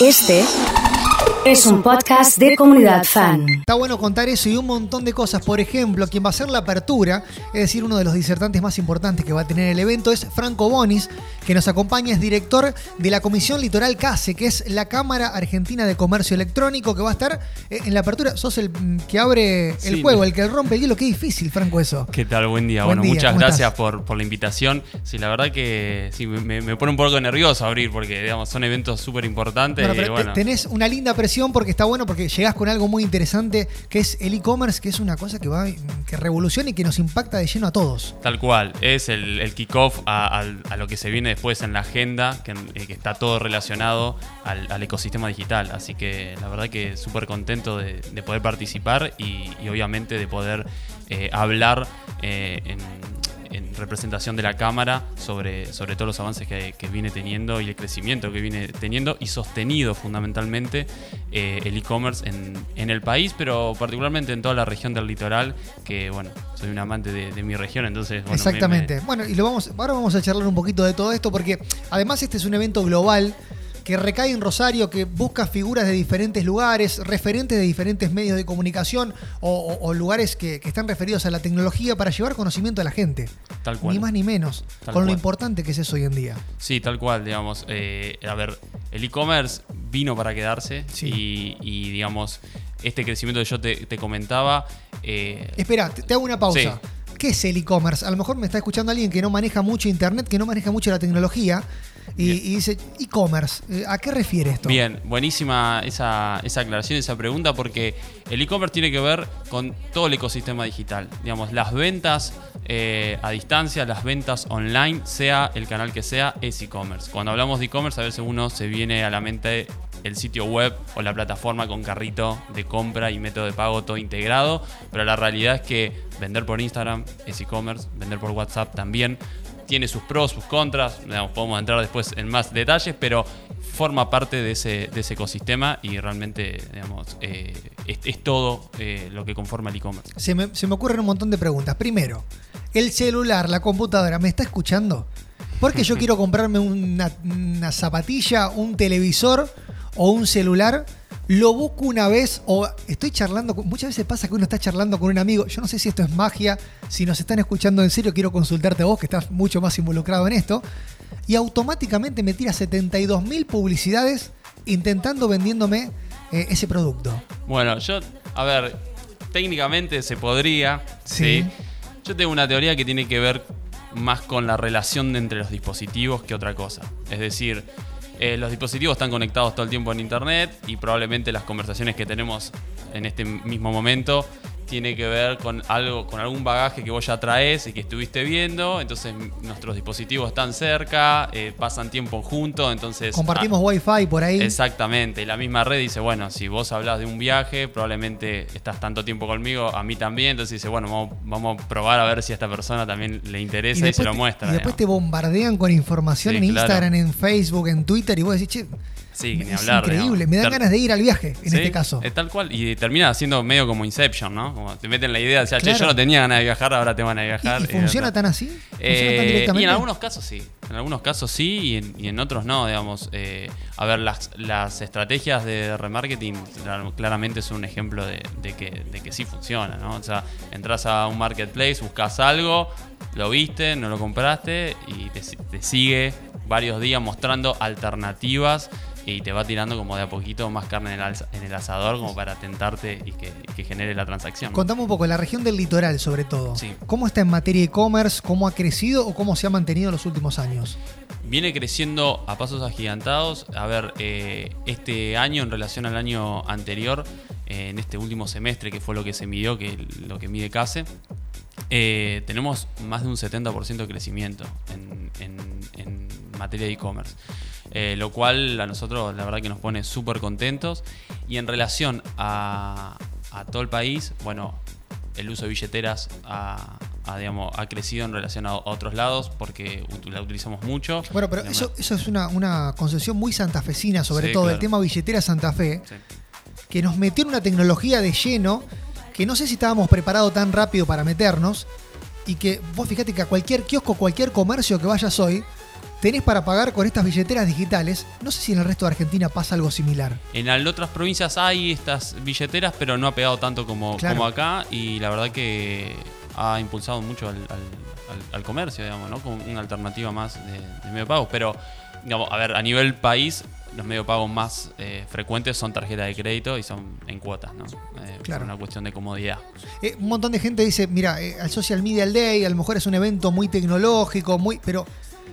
Este es un podcast de comunidad fan. Está bueno contar eso y un montón de cosas. Por ejemplo, quien va a hacer la apertura, es decir, uno de los disertantes más importantes que va a tener el evento es Franco Bonis, que nos acompaña, es director de la Comisión Litoral CASE, que es la Cámara Argentina de Comercio Electrónico, que va a estar eh, en la apertura. Sos el que abre el Sí, juego, el que rompe el hielo. Qué difícil, Franco, eso. ¿Qué tal? Buen día. Buen bueno, día, muchas ¿cómo gracias por, por la invitación. Sí, la verdad que sí, me, me pone un poco nervioso abrir porque, digamos, son eventos súper importantes. Bueno, tenés una linda porque está bueno porque llegás con algo muy interesante que es el e-commerce, que es una cosa que va que revoluciona y que nos impacta de lleno a todos. Tal cual, es el, kickoff a, lo que se viene después en la agenda, que, eh, está todo relacionado al, ecosistema digital. Así que la verdad que súper contento de, de poder participar y, y obviamente de poder eh, hablar eh, en, en representación de la Cámara sobre, sobre todos los avances que, que viene teniendo y el crecimiento que viene teniendo y sostenido fundamentalmente eh, el e-commerce en, en el país, pero particularmente en toda la región del litoral, que bueno, soy un amante de, de mi región, entonces... Bueno, me- Exactamente. me- Bueno, y lo vamos, ahora vamos a charlar un poquito de todo esto porque además este es un evento global que recae en Rosario, que busca figuras de diferentes lugares, referentes de diferentes medios de comunicación o, o- o lugares que, que están referidos a la tecnología para llevar conocimiento a la gente. Tal cual. Ni más ni menos, Tal con lo importante que es eso hoy en día. Sí, tal cual, digamos. eh, a ver, el e-commerce vino para quedarse Sí. y, y, digamos, este crecimiento que yo te, te comentaba... eh, Espera, te, te hago una pausa. Sí. ¿Qué es el e-commerce? A lo mejor me está escuchando alguien que no maneja mucho internet, que no maneja mucho la tecnología y, dice, e-commerce, eh, ¿a qué refiere esto? Bien, buenísima esa, esa aclaración, esa pregunta, porque el e-commerce tiene que ver con todo el ecosistema digital. Digamos, las ventas eh, a distancia, las ventas online, sea el canal que sea, es e-commerce. Cuando hablamos de e-commerce, a veces uno se viene a la mente el sitio web o la plataforma con carrito de compra y método de pago todo integrado, pero la realidad es que vender por Instagram es e-commerce, vender por WhatsApp también tiene sus pros, sus contras, digamos, podemos entrar después en más detalles, pero forma parte de ese, de ese ecosistema y realmente digamos, eh, es, es todo eh, lo que conforma el e-commerce. Se me, se me ocurren un montón de preguntas. Primero, ¿el celular, la computadora, me está escuchando? Porque yo quiero comprarme una, una zapatilla, un televisor o un celular. Lo busco una vez o estoy charlando. con- muchas veces pasa que uno está charlando con un amigo. Yo no sé si esto es magia. Si nos están escuchando en serio, quiero consultarte a vos, que estás mucho más involucrado en esto. Y automáticamente me tira 72 mil publicidades intentando vendiéndome eh, ese producto. Bueno, yo, a ver, técnicamente se podría, Sí. ¿sí? Yo tengo una teoría que tiene que ver más con la relación entre los dispositivos que otra cosa. Es decir, eh, los dispositivos están conectados todo el tiempo en Internet y probablemente las conversaciones que tenemos en este mismo momento tiene que ver con algo, con algún bagaje que vos ya traes y que estuviste viendo. Entonces nuestros dispositivos están cerca, eh, pasan tiempo juntos, entonces Compartimos Wi-Fi por ahí. Exactamente, y la misma red dice, bueno, si vos hablas de un viaje, probablemente estás tanto tiempo conmigo, a mí también, entonces dice, bueno, vamos, vamos a probar a ver si a esta persona también le interesa y, se lo te- muestra. y después te bombardean con información Sí, en claro. Instagram, en Facebook, en Twitter y vos decís, che, Sí, ni es hablar, increíble, digamos. me dan Ter- ganas de ir al viaje en Sí, este caso. Es tal cual, y termina siendo medio como Inception, ¿no? Como te meten la idea, o sea, che, Claro. yo no tenía ganas de viajar, ahora te van a ¿Y, viajar. y y funciona tan así? ¿Funciona tan Eh, directamente? y en algunos casos sí, en algunos casos sí y en, y en otros no, digamos. Eh, a ver, las, las estrategias de remarketing clar- claramente son un ejemplo de, de que, de que sí funciona, ¿no? O sea, entras a un marketplace, buscas algo, lo viste, no lo compraste y te sigue varios días mostrando alternativas y te va tirando como de a poquito más carne en el, alza- en el asador como para tentarte y que, genere la transacción. Contame un poco, la región del litoral sobre todo. Sí. ¿Cómo está en materia de e-commerce? ¿Cómo ha crecido o cómo se ha mantenido en los últimos años? Viene creciendo a pasos agigantados. A ver, eh, este año en relación al año anterior, eh, en este último semestre, que fue lo que se midió, que lo que mide CASE, eh, tenemos más de un 70% de crecimiento en, en- en materia de e-commerce. Eh, lo cual a nosotros la verdad que nos pone súper contentos. Y en relación a, a todo el país, bueno, el uso de billeteras ha, ha, digamos, ha crecido en relación a otros lados porque la utilizamos mucho. Bueno, pero eso, eso es una, una concesión muy santafesina, sobre Sí, todo el tema billetera Santa Fe, Sí. que nos metió en una tecnología de lleno que no sé si estábamos preparados tan rápido para meternos y que vos fíjate que a cualquier kiosco, cualquier comercio que vayas hoy, tenés para pagar con estas billeteras digitales. No sé si en el resto de Argentina pasa algo similar. En otras provincias hay estas billeteras, pero no ha pegado tanto como, Claro. como acá. Y la verdad que ha impulsado mucho al, al- comercio, digamos, ¿no? Como una alternativa más de, de medio pago. Pero, digamos, a ver, a nivel país, los medios de pago más eh, frecuentes son tarjetas de crédito y son en cuotas, ¿no? Eh, Claro. Por una cuestión de comodidad. Eh, un montón de gente dice, mira, eh, al Social Media Day a lo mejor es un evento muy tecnológico, muy, pero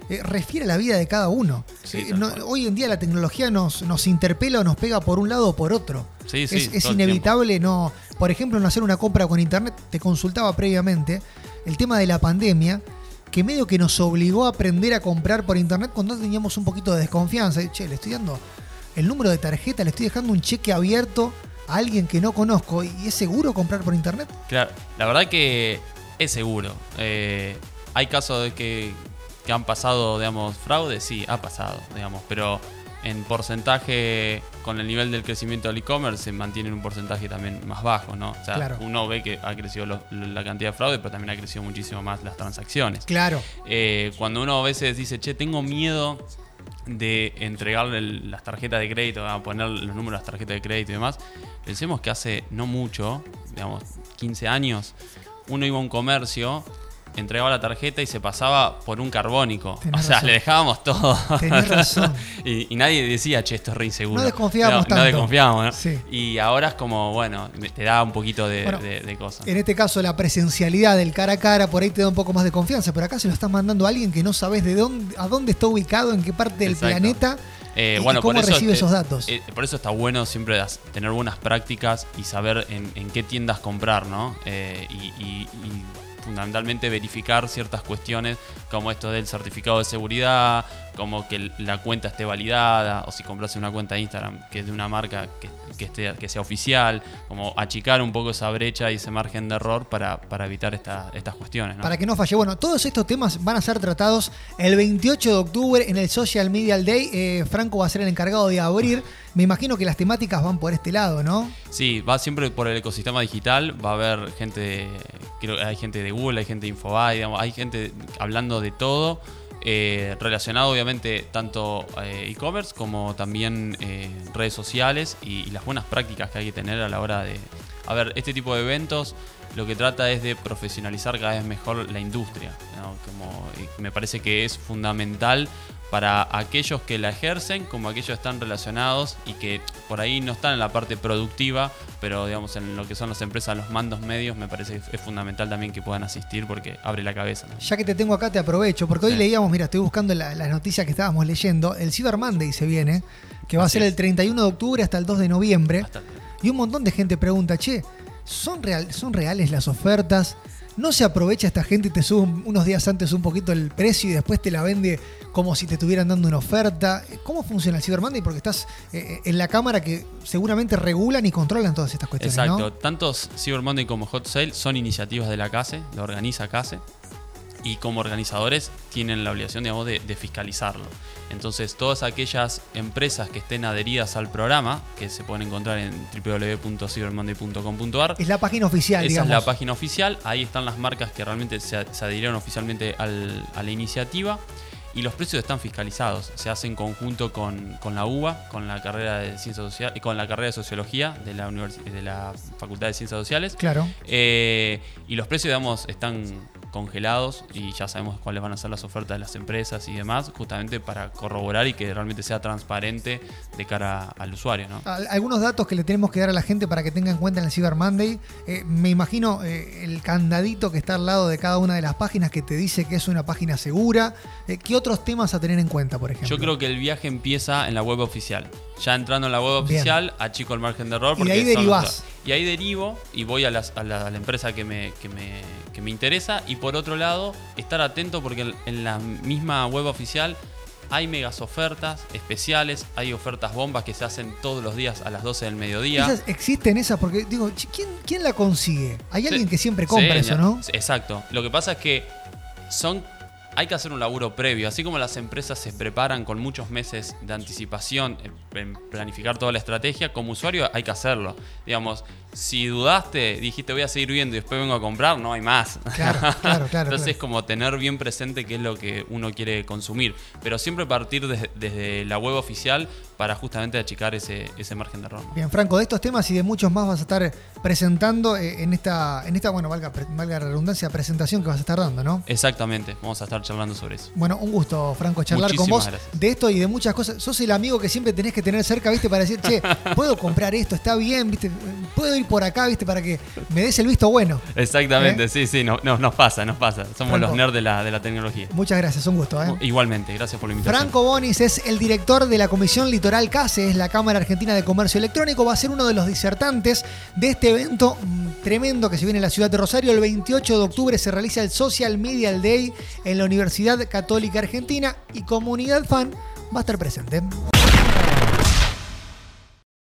eh, refiere a la vida de cada uno. Sí, Eh, no- hoy en día la tecnología nos, nos interpela o nos pega por un lado o por otro. Sí, sí, es es inevitable no, por ejemplo, no hacer una compra con internet. Te consultaba previamente el tema de la pandemia, que medio que nos obligó a aprender a comprar por internet cuando teníamos un poquito de desconfianza. Che, le estoy dando el número de tarjeta, le estoy dejando un cheque abierto a alguien que no conozco y es seguro comprar por internet. Claro, la verdad que es seguro. Eh, hay casos de que, que han pasado, digamos, fraude, sí, ha pasado, digamos, pero en porcentaje, con el nivel del crecimiento del e-commerce, se mantiene en un porcentaje también más bajo, ¿no? O sea, Claro. uno ve que ha crecido lo- la cantidad de fraude, pero también ha crecido muchísimo más las transacciones. Claro. Eh, cuando uno a veces dice, che, tengo miedo de entregarle las tarjetas de crédito, a poner los números de las tarjetas de crédito y demás, pensemos que hace no mucho, digamos, 15 años, uno iba a un comercio, entregaba la tarjeta y se pasaba por un carbónico. Tenés o sea, razón. le dejábamos todo. Tenés razón. y, y nadie decía, che, esto es re inseguro. No desconfiábamos no, tanto. No desconfiábamos, ¿no? Sí. Y ahora es como, bueno, te da un poquito de, Bueno, de- de cosas. En este caso, la presencialidad del cara a cara por ahí te da un poco más de confianza, pero acá se lo estás mandando a alguien que no sabes de dónde, a dónde está ubicado, en qué parte del Exacto. planeta Eh, y- bueno, cómo por eso, recibe esos datos. eh, por eso está bueno siempre das- tener buenas prácticas y saber en, en qué tiendas comprar, ¿no? Eh, y, y- y fundamentalmente verificar ciertas cuestiones como esto del certificado de seguridad, como que la cuenta esté validada, o si compras una cuenta de Instagram que es de una marca que, que esté, que sea oficial, como achicar un poco esa brecha y ese margen de error para, para evitar esta- estas cuestiones, ¿no? Para que no falle. Bueno, todos estos temas van a ser tratados el 28 de octubre en el Social Media Day. Eh, Franco va a ser el encargado de abrir. Me imagino que las temáticas van por este lado, ¿no? Sí, va siempre por el ecosistema digital. Va a haber gente, de- creo que hay gente de Google, hay gente de Infobae, digamos, hay gente hablando de todo. Eh, relacionado obviamente tanto eh, e-commerce como también eh, redes sociales y, las buenas prácticas que hay que tener a la hora de... A ver, este tipo de eventos lo que trata es de profesionalizar cada vez mejor la industria. Como, me parece que es fundamental para aquellos que la ejercen como aquellos que están relacionados y que por ahí no están en la parte productiva, pero digamos en lo que son las empresas, los mandos medios, me parece que es fundamental también que puedan asistir porque abre la cabeza. ¿no? Ya que te tengo acá, te aprovecho, porque hoy Sí. leíamos, mira, estoy buscando la- las noticias que estábamos leyendo. El Cyber Monday se viene, que va a ser es. el 31 de octubre hasta el 2 de noviembre. Hasta- Y un montón de gente pregunta, che, ¿son, real, ¿son reales las ofertas? ¿No se aprovecha esta gente y te sube un- unos días antes un poquito el precio y después te la vende como si te estuvieran dando una oferta? ¿Cómo funciona el Cyber Monday? Porque estás eh, en la cámara que seguramente regulan y controlan todas estas cuestiones, Exacto, ¿no? tantos Cyber Monday como Hot Sale son iniciativas de la CASE, lo organiza CASE. Y como organizadores tienen la obligación, digamos, de, de fiscalizarlo. Entonces, todas aquellas empresas que estén adheridas al programa, que se pueden encontrar en www.cybermonday.com.ar, Es la página oficial, esa digamos. es la página oficial, ahí están las marcas que realmente se, se adhirieron oficialmente al- a la iniciativa y los precios están fiscalizados. Se hace en conjunto con, con la UBA, con la carrera de Ciencias Sociales, con la carrera de Sociología de la, univers- de la Facultad de Ciencias Sociales. Claro. Eh, y los precios, digamos, están congelados y ya sabemos cuáles van a ser las ofertas de las empresas y demás, justamente para corroborar y que realmente sea transparente de cara al usuario, ¿no? Al- Algunos datos que le tenemos que dar a la gente para que tenga en cuenta en el Cyber Monday. Eh, me imagino eh, el candadito que está al lado de cada una de las páginas que te dice que es una página segura. Eh, ¿Qué otros temas a tener en cuenta, por ejemplo? Yo creo que el viaje empieza en la web oficial. Ya entrando en la web Bien. oficial, achico el margen de error. Y de porque ahí son los- derivás. Y ahí derivo y voy a, las- a la, a la empresa que me, que, me, que me interesa. Y por otro lado, estar atento porque en, en la misma web oficial hay megas ofertas especiales, hay ofertas bombas que se hacen todos los días a las 12 del mediodía. Esas existen esas porque digo, ¿quién, quién la consigue? Hay Sí. alguien que siempre compra Sí, eso, ¿no? Exacto. Lo que pasa es que son hay que hacer un laburo previo, así como las empresas se preparan con muchos meses de anticipación en- planificar toda la estrategia, como usuario hay que hacerlo. Digamos, si dudaste, dijiste voy a seguir viendo y después vengo a comprar, no hay más. Claro, claro, claro, Entonces, claro. como tener bien presente qué es lo que uno quiere consumir. Pero siempre partir desde, desde la web oficial para justamente achicar ese, ese margen de error. ¿no? Bien, Franco, de estos temas y de muchos más vas a estar presentando eh, en esta, en esta bueno, valga, valga la redundancia, presentación que vas a estar dando, ¿no? Exactamente, vamos a estar charlando sobre eso. Bueno, un gusto, Franco, charlar con vos gracias. de esto y de muchas cosas. Sos el amigo que siempre tenés que tener cerca, ¿viste? Para decir, che, puedo comprar esto, está bien, ¿viste? Puedo ir por acá, ¿viste? Para que me des el visto bueno. Exactamente, ¿Eh? sí, sí, no, no, nos pasa, nos pasa. Somos Franco. los nerds de la, de la tecnología. Muchas gracias, un gusto, ¿eh? Igualmente, gracias por la invitación. Franco Bonis es el director de la Comisión Litoral CASE, es la Cámara Argentina de Comercio Electrónico, va a ser uno de los disertantes de este evento mm, tremendo que se viene en la ciudad de Rosario. El 28 de octubre se realiza el Social Media Day en la Universidad Católica Argentina y Comunidad Fan va a estar presente.